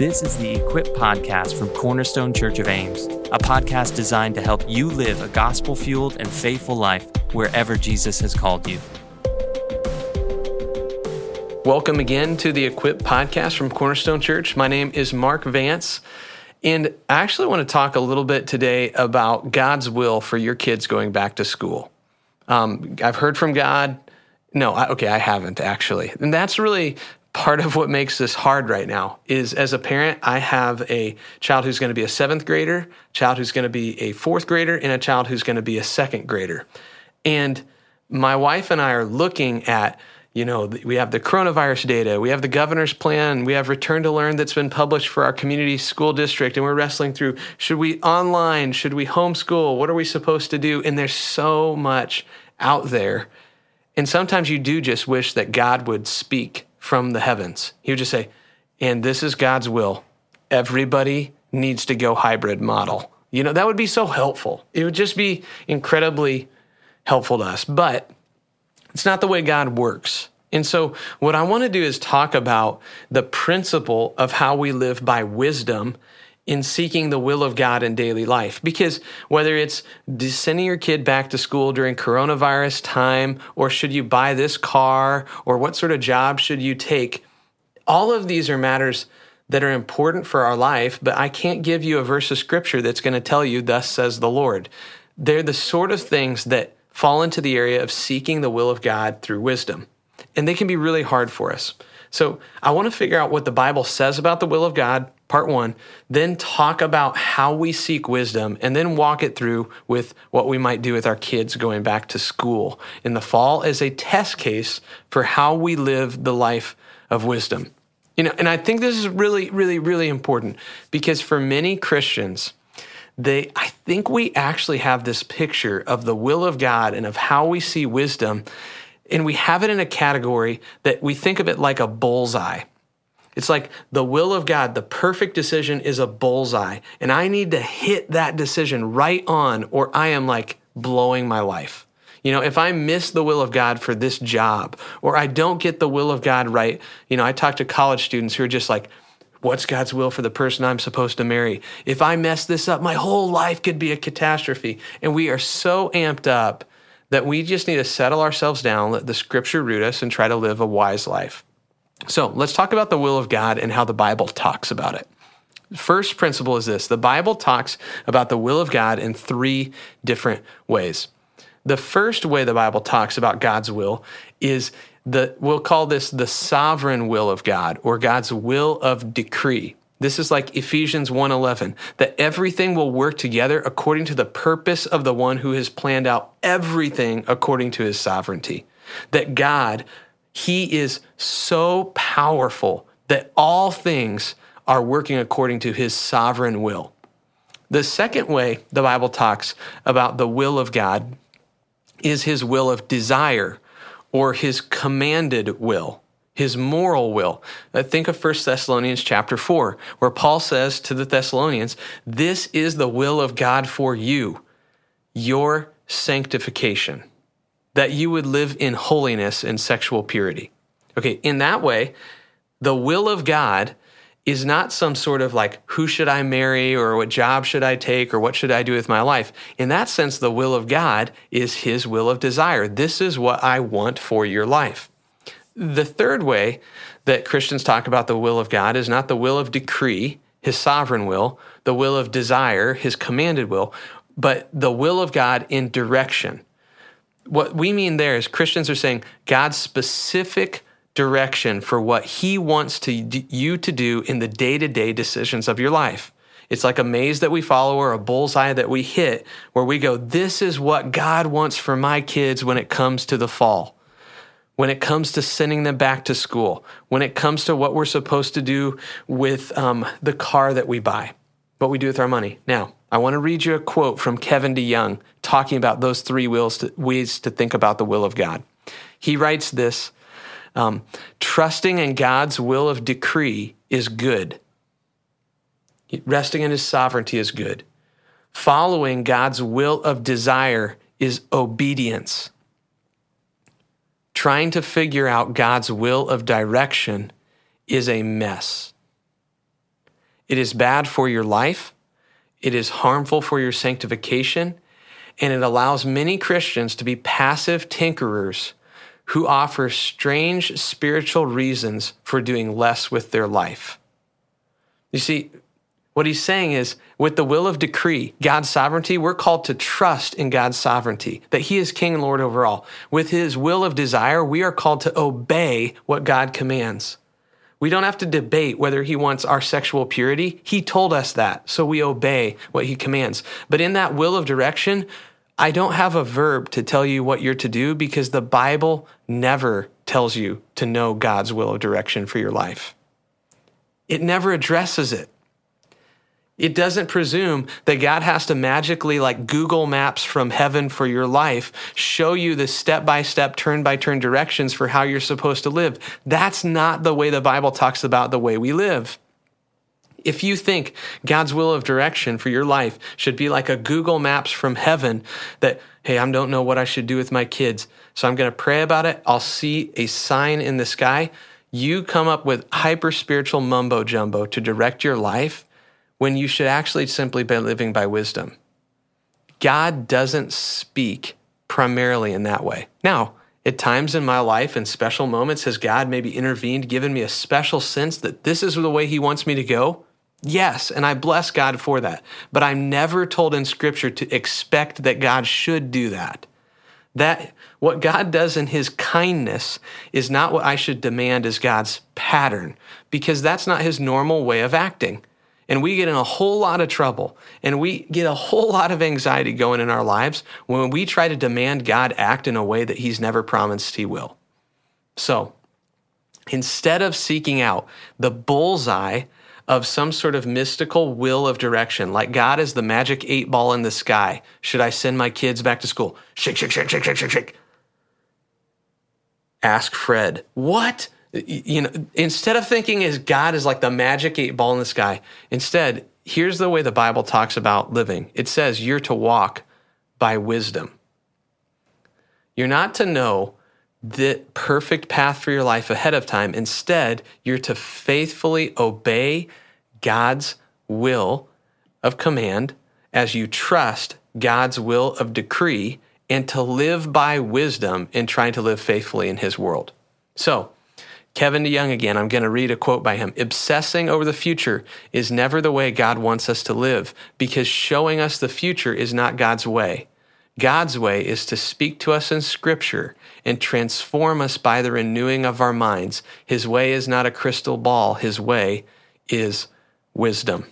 This is the Equip Podcast from Cornerstone Church of Ames, a podcast designed to help you live a gospel fueled and faithful life wherever Jesus has called you. Welcome again to the Equip Podcast from Cornerstone Church. My name is Mark Vance. And I actually want to talk a little bit today about God's will for your kids going back to school. Um, I've heard from God. No, I, okay, I haven't actually. And that's really part of what makes this hard right now is as a parent i have a child who's going to be a seventh grader child who's going to be a fourth grader and a child who's going to be a second grader. And my wife and i are looking at you know we have the coronavirus data we have the governor's plan we have return to learn that's been published for our community school district and we're wrestling through should we online should we homeschool what are we supposed to do? And there's so much out there. And sometimes you do just wish that god would speak from the heavens. He would just say, and this is God's will. Everybody needs to go hybrid model. You know, that would be so helpful. It would just be incredibly helpful to us. But it's not the way God works. And so, what I want to do is talk about the principle of how we live by wisdom in seeking the will of God in daily life. Because whether it's sending your kid back to school during coronavirus time, or should you buy this car, or what sort of job should you take, all of these are matters that are important for our life, but I can't give you a verse of scripture that's going to tell you, Thus says the Lord. They're the sort of things that fall into the area of seeking the will of God through wisdom. And they can be really hard for us. So I want to figure out what the Bible says about the will of God, part one, then talk about how we seek wisdom, and then walk it through with what we might do with our kids going back to school in the fall as a test case for how we live the life of wisdom. You know, and I think this is really, really, really important because for many Christians, they I think we actually have this picture of the will of God and of how we see wisdom and we have it in a category that we think of it like a bullseye. It's like the will of God, the perfect decision is a bullseye. And I need to hit that decision right on, or I am like blowing my life. You know, if I miss the will of God for this job, or I don't get the will of God right, you know, I talk to college students who are just like, what's God's will for the person I'm supposed to marry? If I mess this up, my whole life could be a catastrophe. And we are so amped up that we just need to settle ourselves down, let the scripture root us, and try to live a wise life. So let's talk about the will of God and how the Bible talks about it. First principle is this the Bible talks about the will of God in three different ways. The first way the Bible talks about God's will is the, we'll call this the sovereign will of God or God's will of decree. This is like Ephesians 1:11 that everything will work together according to the purpose of the one who has planned out everything according to his sovereignty. That God he is so powerful that all things are working according to his sovereign will. The second way the Bible talks about the will of God is his will of desire or his commanded will his moral will. Uh, think of 1 Thessalonians chapter 4, where Paul says to the Thessalonians, This is the will of God for you, your sanctification, that you would live in holiness and sexual purity. Okay, in that way, the will of God is not some sort of like, who should I marry or what job should I take or what should I do with my life? In that sense, the will of God is his will of desire. This is what I want for your life. The third way that Christians talk about the will of God is not the will of decree, his sovereign will, the will of desire, his commanded will, but the will of God in direction. What we mean there is Christians are saying God's specific direction for what he wants to you to do in the day-to-day decisions of your life. It's like a maze that we follow or a bullseye that we hit where we go, this is what God wants for my kids when it comes to the fall when it comes to sending them back to school, when it comes to what we're supposed to do with um, the car that we buy, what we do with our money. Now, I want to read you a quote from Kevin DeYoung talking about those three to, ways to think about the will of God. He writes this um, Trusting in God's will of decree is good, resting in his sovereignty is good. Following God's will of desire is obedience trying to figure out God's will of direction is a mess. It is bad for your life, it is harmful for your sanctification, and it allows many Christians to be passive tinkerers who offer strange spiritual reasons for doing less with their life. You see, what he's saying is, with the will of decree, God's sovereignty, we're called to trust in God's sovereignty, that he is king and Lord over all. With his will of desire, we are called to obey what God commands. We don't have to debate whether he wants our sexual purity. He told us that, so we obey what he commands. But in that will of direction, I don't have a verb to tell you what you're to do because the Bible never tells you to know God's will of direction for your life. It never addresses it. It doesn't presume that God has to magically, like Google Maps from heaven for your life, show you the step by step, turn by turn directions for how you're supposed to live. That's not the way the Bible talks about the way we live. If you think God's will of direction for your life should be like a Google Maps from heaven that, hey, I don't know what I should do with my kids, so I'm going to pray about it. I'll see a sign in the sky. You come up with hyper spiritual mumbo jumbo to direct your life when you should actually simply be living by wisdom. God doesn't speak primarily in that way. Now, at times in my life, in special moments, has God maybe intervened, given me a special sense that this is the way He wants me to go? Yes, and I bless God for that. But I'm never told in scripture to expect that God should do that. That what God does in his kindness is not what I should demand as God's pattern because that's not his normal way of acting. And we get in a whole lot of trouble and we get a whole lot of anxiety going in our lives when we try to demand God act in a way that he's never promised he will. So, instead of seeking out the bullseye of some sort of mystical will of direction, like God is the magic eight ball in the sky. Should I send my kids back to school? Shake, shake, shake, shake, shake, shake, shake. Ask Fred. What? You know, instead of thinking is God is like the magic eight ball in the sky, instead, here's the way the Bible talks about living. It says you're to walk by wisdom. You're not to know the perfect path for your life ahead of time. Instead, you're to faithfully obey God's will of command as you trust God's will of decree and to live by wisdom in trying to live faithfully in his world. So, Kevin DeYoung again, I'm going to read a quote by him. Obsessing over the future is never the way God wants us to live because showing us the future is not God's way. God's way is to speak to us in Scripture and transform us by the renewing of our minds. His way is not a crystal ball, His way is wisdom.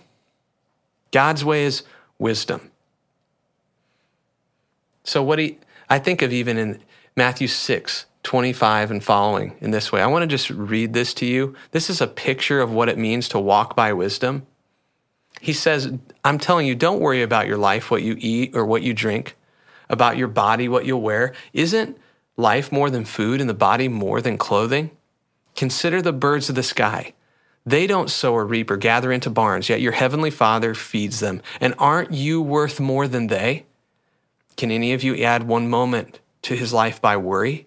God's way is wisdom. So, what he, I think of even in Matthew 6, 25 and following in this way. I want to just read this to you. This is a picture of what it means to walk by wisdom. He says, I'm telling you, don't worry about your life, what you eat or what you drink about your body, what you'll wear? Isn't life more than food and the body more than clothing? Consider the birds of the sky. They don't sow or reap or gather into barns, yet your heavenly Father feeds them. And aren't you worth more than they? Can any of you add one moment to his life by worry?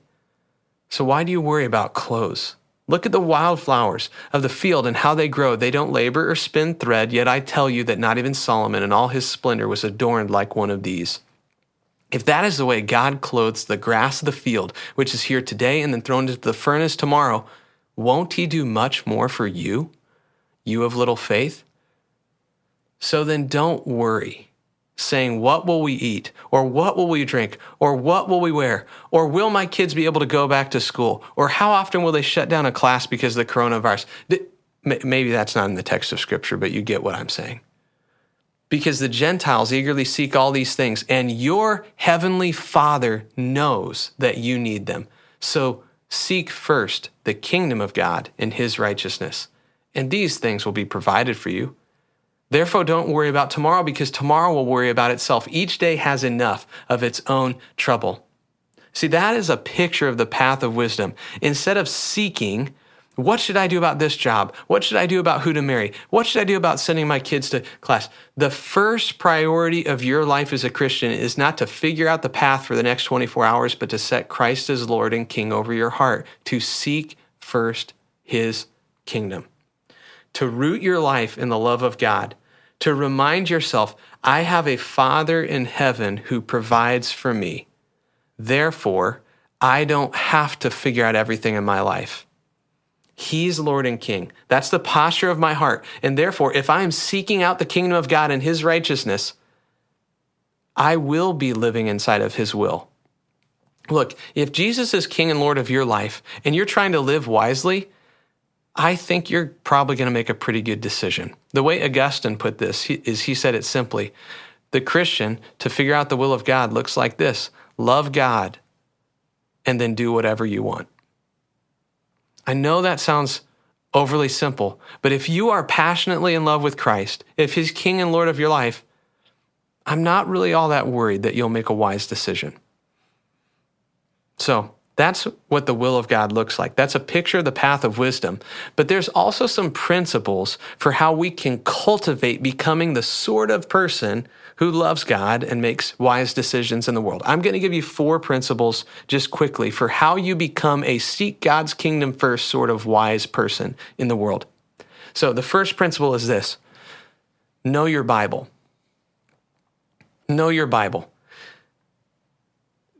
So why do you worry about clothes? Look at the wildflowers of the field and how they grow. They don't labor or spin thread, yet I tell you that not even Solomon in all his splendor was adorned like one of these. If that is the way God clothes the grass of the field, which is here today and then thrown into the furnace tomorrow, won't He do much more for you, you of little faith? So then don't worry, saying, What will we eat? Or what will we drink? Or what will we wear? Or will my kids be able to go back to school? Or how often will they shut down a class because of the coronavirus? Maybe that's not in the text of Scripture, but you get what I'm saying because the Gentiles eagerly seek all these things, and your heavenly Father knows that you need them. So seek first the kingdom of God and his righteousness, and these things will be provided for you. Therefore, don't worry about tomorrow because tomorrow will worry about itself. Each day has enough of its own trouble. See, that is a picture of the path of wisdom. Instead of seeking what should I do about this job? What should I do about who to marry? What should I do about sending my kids to class? The first priority of your life as a Christian is not to figure out the path for the next 24 hours, but to set Christ as Lord and King over your heart, to seek first his kingdom, to root your life in the love of God, to remind yourself, I have a Father in heaven who provides for me. Therefore, I don't have to figure out everything in my life. He's Lord and King. That's the posture of my heart. And therefore, if I am seeking out the kingdom of God and His righteousness, I will be living inside of His will. Look, if Jesus is King and Lord of your life and you're trying to live wisely, I think you're probably going to make a pretty good decision. The way Augustine put this is he said it simply the Christian, to figure out the will of God, looks like this love God and then do whatever you want. I know that sounds overly simple, but if you are passionately in love with Christ, if He's King and Lord of your life, I'm not really all that worried that you'll make a wise decision. So that's what the will of God looks like. That's a picture of the path of wisdom. But there's also some principles for how we can cultivate becoming the sort of person who loves God and makes wise decisions in the world. I'm going to give you four principles just quickly for how you become a seek God's kingdom first sort of wise person in the world. So the first principle is this know your Bible. Know your Bible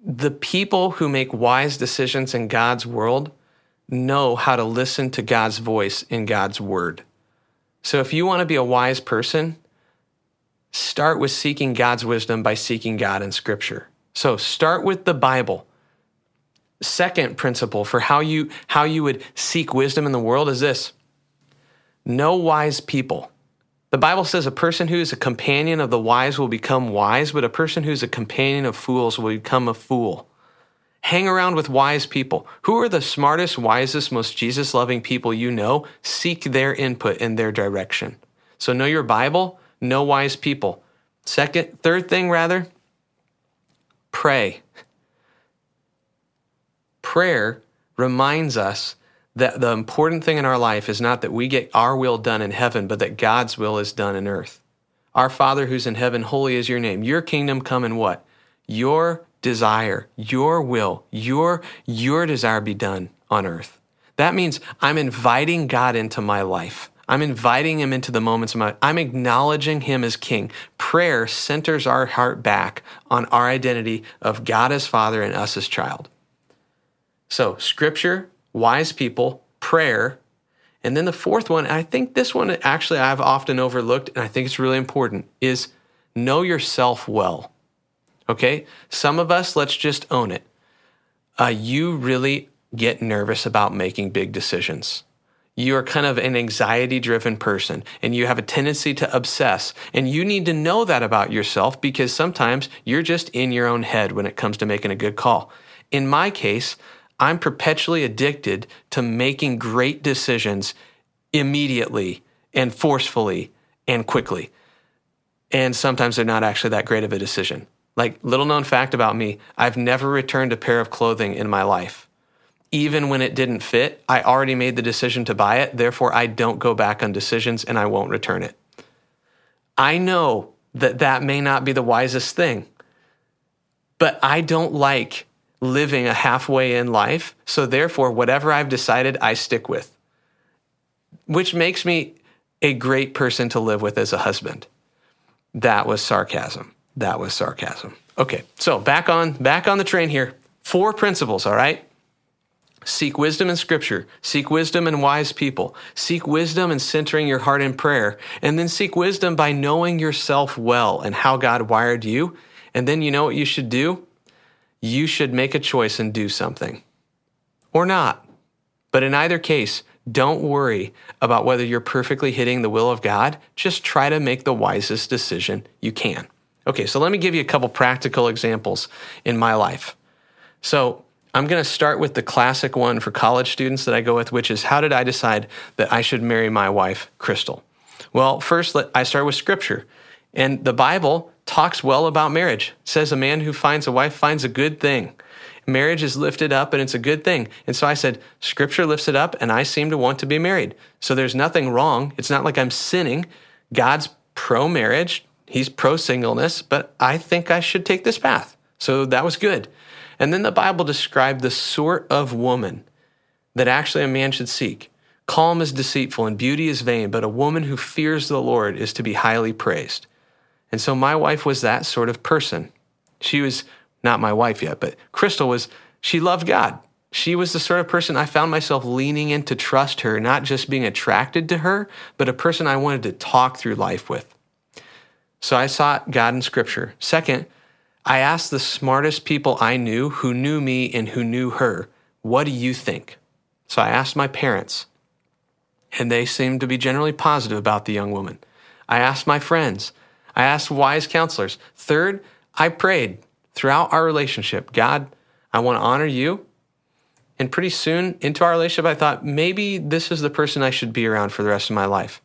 the people who make wise decisions in God's world know how to listen to God's voice in God's word. So if you want to be a wise person, start with seeking God's wisdom by seeking God in scripture. So start with the Bible. Second principle for how you how you would seek wisdom in the world is this. Know wise people. The Bible says a person who is a companion of the wise will become wise, but a person who's a companion of fools will become a fool. Hang around with wise people. Who are the smartest, wisest, most Jesus loving people you know? Seek their input and their direction. So know your Bible, know wise people. Second, third thing rather, pray. Prayer reminds us that the important thing in our life is not that we get our will done in heaven, but that God's will is done in earth. Our Father who's in heaven, holy is your name. Your kingdom come in what? Your desire, your will, your your desire be done on earth. That means I'm inviting God into my life. I'm inviting him into the moments of my I'm acknowledging him as king. Prayer centers our heart back on our identity of God as Father and us as child. So, scripture wise people, prayer. And then the fourth one, I think this one actually I've often overlooked, and I think it's really important, is know yourself well. Okay? Some of us, let's just own it. Uh, you really get nervous about making big decisions. You're kind of an anxiety driven person and you have a tendency to obsess. And you need to know that about yourself because sometimes you're just in your own head when it comes to making a good call. In my case, I'm perpetually addicted to making great decisions immediately and forcefully and quickly. And sometimes they're not actually that great of a decision. Like, little known fact about me, I've never returned a pair of clothing in my life. Even when it didn't fit, I already made the decision to buy it. Therefore, I don't go back on decisions and I won't return it. I know that that may not be the wisest thing, but I don't like living a halfway in life. So therefore, whatever I've decided, I stick with, which makes me a great person to live with as a husband. That was sarcasm. That was sarcasm. Okay, so back on back on the train here. Four principles, all right? Seek wisdom in scripture. Seek wisdom in wise people. Seek wisdom in centering your heart in prayer. And then seek wisdom by knowing yourself well and how God wired you. And then you know what you should do? You should make a choice and do something. Or not. But in either case, don't worry about whether you're perfectly hitting the will of God. Just try to make the wisest decision you can. Okay, so let me give you a couple practical examples in my life. So I'm going to start with the classic one for college students that I go with, which is how did I decide that I should marry my wife, Crystal? Well, first, I start with scripture. And the Bible talks well about marriage. Says a man who finds a wife finds a good thing. Marriage is lifted up and it's a good thing. And so I said, Scripture lifts it up, and I seem to want to be married. So there's nothing wrong. It's not like I'm sinning. God's pro marriage, He's pro singleness, but I think I should take this path. So that was good. And then the Bible described the sort of woman that actually a man should seek Calm is deceitful and beauty is vain, but a woman who fears the Lord is to be highly praised. And so my wife was that sort of person. She was not my wife yet, but Crystal was, she loved God. She was the sort of person I found myself leaning in to trust her, not just being attracted to her, but a person I wanted to talk through life with. So I sought God in Scripture. Second, I asked the smartest people I knew who knew me and who knew her, What do you think? So I asked my parents, and they seemed to be generally positive about the young woman. I asked my friends. I asked wise counselors. Third, I prayed throughout our relationship God, I want to honor you. And pretty soon into our relationship, I thought maybe this is the person I should be around for the rest of my life.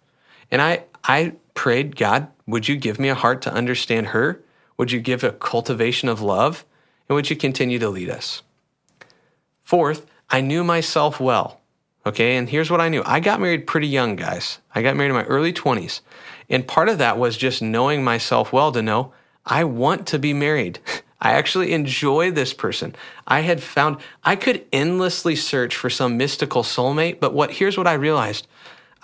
And I, I prayed, God, would you give me a heart to understand her? Would you give a cultivation of love? And would you continue to lead us? Fourth, I knew myself well. Okay, and here's what I knew I got married pretty young, guys. I got married in my early 20s. And part of that was just knowing myself well to know I want to be married. I actually enjoy this person. I had found I could endlessly search for some mystical soulmate, but what here's what I realized.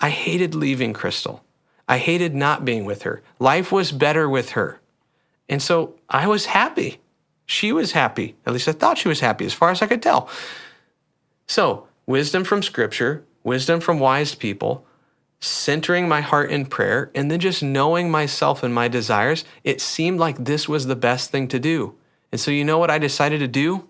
I hated leaving Crystal. I hated not being with her. Life was better with her. And so I was happy. She was happy. At least I thought she was happy as far as I could tell. So, wisdom from scripture, wisdom from wise people, centering my heart in prayer, and then just knowing myself and my desires, it seemed like this was the best thing to do. And so, you know what I decided to do?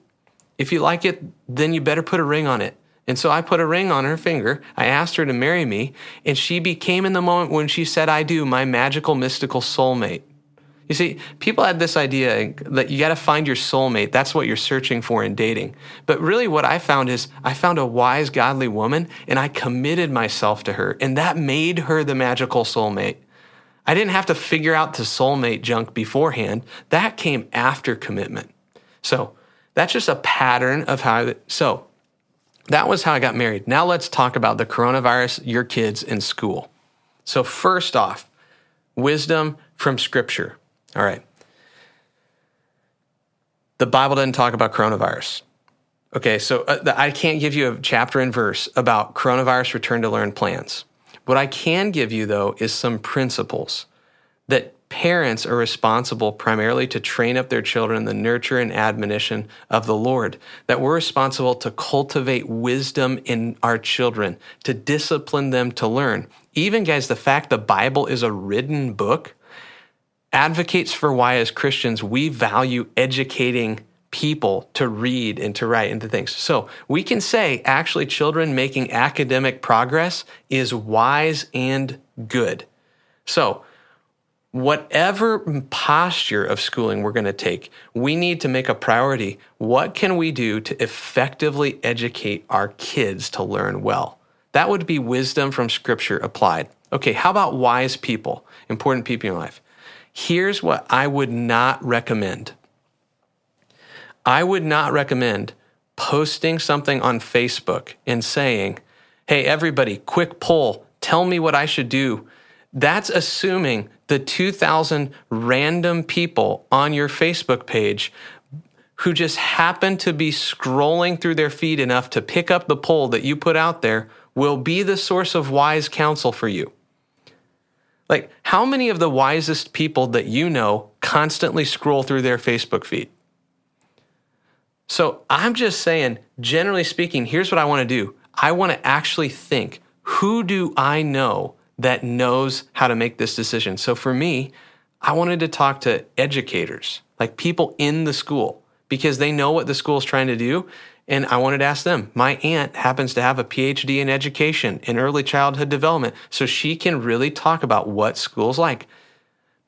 If you like it, then you better put a ring on it. And so I put a ring on her finger. I asked her to marry me, and she became, in the moment when she said, I do, my magical, mystical soulmate. You see, people had this idea that you got to find your soulmate. That's what you're searching for in dating. But really, what I found is I found a wise, godly woman and I committed myself to her. And that made her the magical soulmate. I didn't have to figure out the soulmate junk beforehand. That came after commitment. So that's just a pattern of how. So that was how I got married. Now let's talk about the coronavirus, your kids in school. So, first off, wisdom from scripture. All right. The Bible doesn't talk about coronavirus. Okay, so uh, I can't give you a chapter and verse about coronavirus return to learn plans. What I can give you, though, is some principles that parents are responsible primarily to train up their children in the nurture and admonition of the Lord. That we're responsible to cultivate wisdom in our children, to discipline them to learn. Even, guys, the fact the Bible is a written book advocates for why, as Christians, we value educating people to read and to write and to things. So we can say actually, children making academic progress is wise and good. So, whatever posture of schooling we're going to take, we need to make a priority. What can we do to effectively educate our kids to learn well? That would be wisdom from scripture applied. Okay, how about wise people, important people in life? Here's what I would not recommend I would not recommend posting something on Facebook and saying, Hey, everybody, quick poll, tell me what I should do. That's assuming the 2,000 random people on your Facebook page who just happen to be scrolling through their feed enough to pick up the poll that you put out there will be the source of wise counsel for you. Like, how many of the wisest people that you know constantly scroll through their Facebook feed? So I'm just saying, generally speaking, here's what I want to do I want to actually think who do I know that knows how to make this decision? So for me, I wanted to talk to educators, like people in the school, because they know what the school is trying to do. And I wanted to ask them. My aunt happens to have a PhD in education in early childhood development, so she can really talk about what school's like.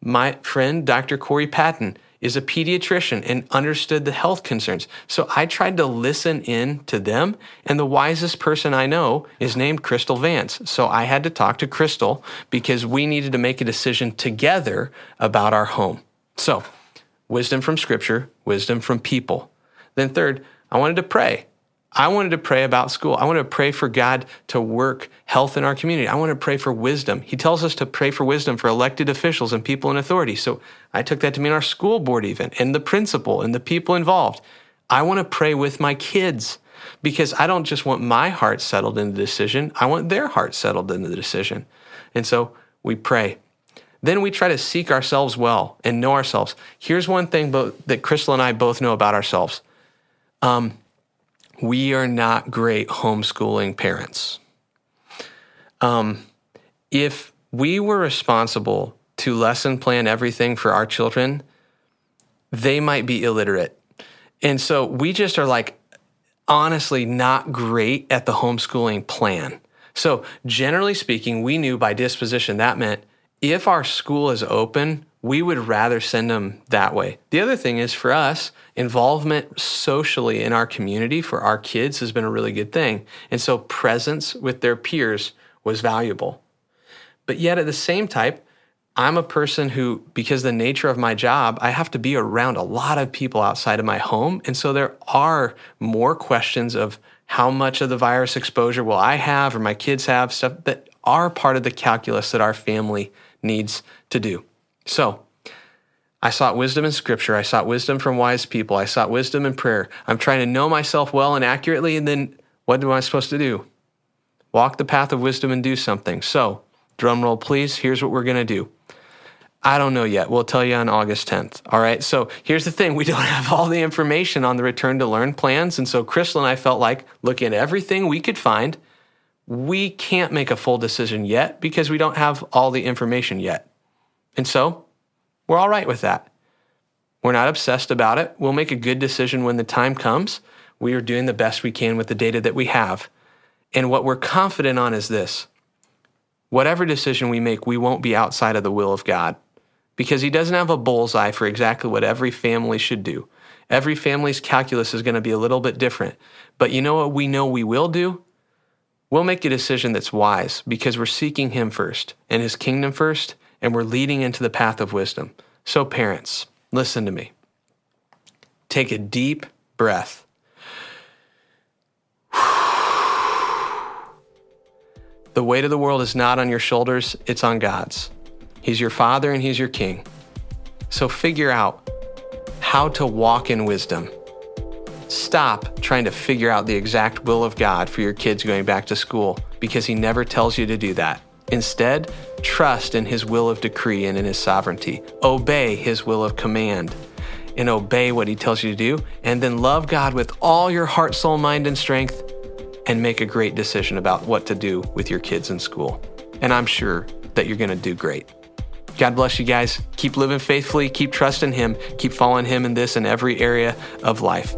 My friend, Dr. Corey Patton, is a pediatrician and understood the health concerns. So I tried to listen in to them, and the wisest person I know is named Crystal Vance. So I had to talk to Crystal because we needed to make a decision together about our home. So, wisdom from scripture, wisdom from people. Then, third, I wanted to pray. I wanted to pray about school. I wanted to pray for God to work health in our community. I want to pray for wisdom. He tells us to pray for wisdom for elected officials and people in authority. So I took that to mean our school board, even, and the principal and the people involved. I want to pray with my kids. because I don't just want my heart settled in the decision, I want their heart settled in the decision. And so we pray. Then we try to seek ourselves well and know ourselves. Here's one thing that Crystal and I both know about ourselves um, we are not great homeschooling parents. Um, if we were responsible to lesson plan everything for our children, they might be illiterate. And so we just are like, honestly, not great at the homeschooling plan. So, generally speaking, we knew by disposition that meant if our school is open, we would rather send them that way. The other thing is for us, involvement socially in our community for our kids has been a really good thing. And so, presence with their peers was valuable. But yet, at the same time, I'm a person who, because the nature of my job, I have to be around a lot of people outside of my home. And so there are more questions of how much of the virus exposure will I have or my kids have, stuff that are part of the calculus that our family needs to do. So I sought wisdom in scripture. I sought wisdom from wise people. I sought wisdom in prayer. I'm trying to know myself well and accurately. And then what am I supposed to do? Walk the path of wisdom and do something. So, drum roll, please. Here's what we're going to do. I don't know yet. We'll tell you on August 10th. All right. So here's the thing we don't have all the information on the return to learn plans. And so Crystal and I felt like looking at everything we could find, we can't make a full decision yet because we don't have all the information yet. And so we're all right with that. We're not obsessed about it. We'll make a good decision when the time comes. We are doing the best we can with the data that we have. And what we're confident on is this whatever decision we make, we won't be outside of the will of God because he doesn't have a bullseye for exactly what every family should do. Every family's calculus is going to be a little bit different. But you know what we know we will do? We'll make a decision that's wise because we're seeking him first and his kingdom first, and we're leading into the path of wisdom. So, parents, listen to me. Take a deep breath. The weight of the world is not on your shoulders, it's on God's. He's your father and he's your king. So figure out how to walk in wisdom. Stop trying to figure out the exact will of God for your kids going back to school because he never tells you to do that. Instead, trust in his will of decree and in his sovereignty. Obey his will of command and obey what he tells you to do. And then love God with all your heart, soul, mind, and strength and make a great decision about what to do with your kids in school. And I'm sure that you're going to do great. God bless you guys. Keep living faithfully, keep trusting Him, keep following Him in this and every area of life.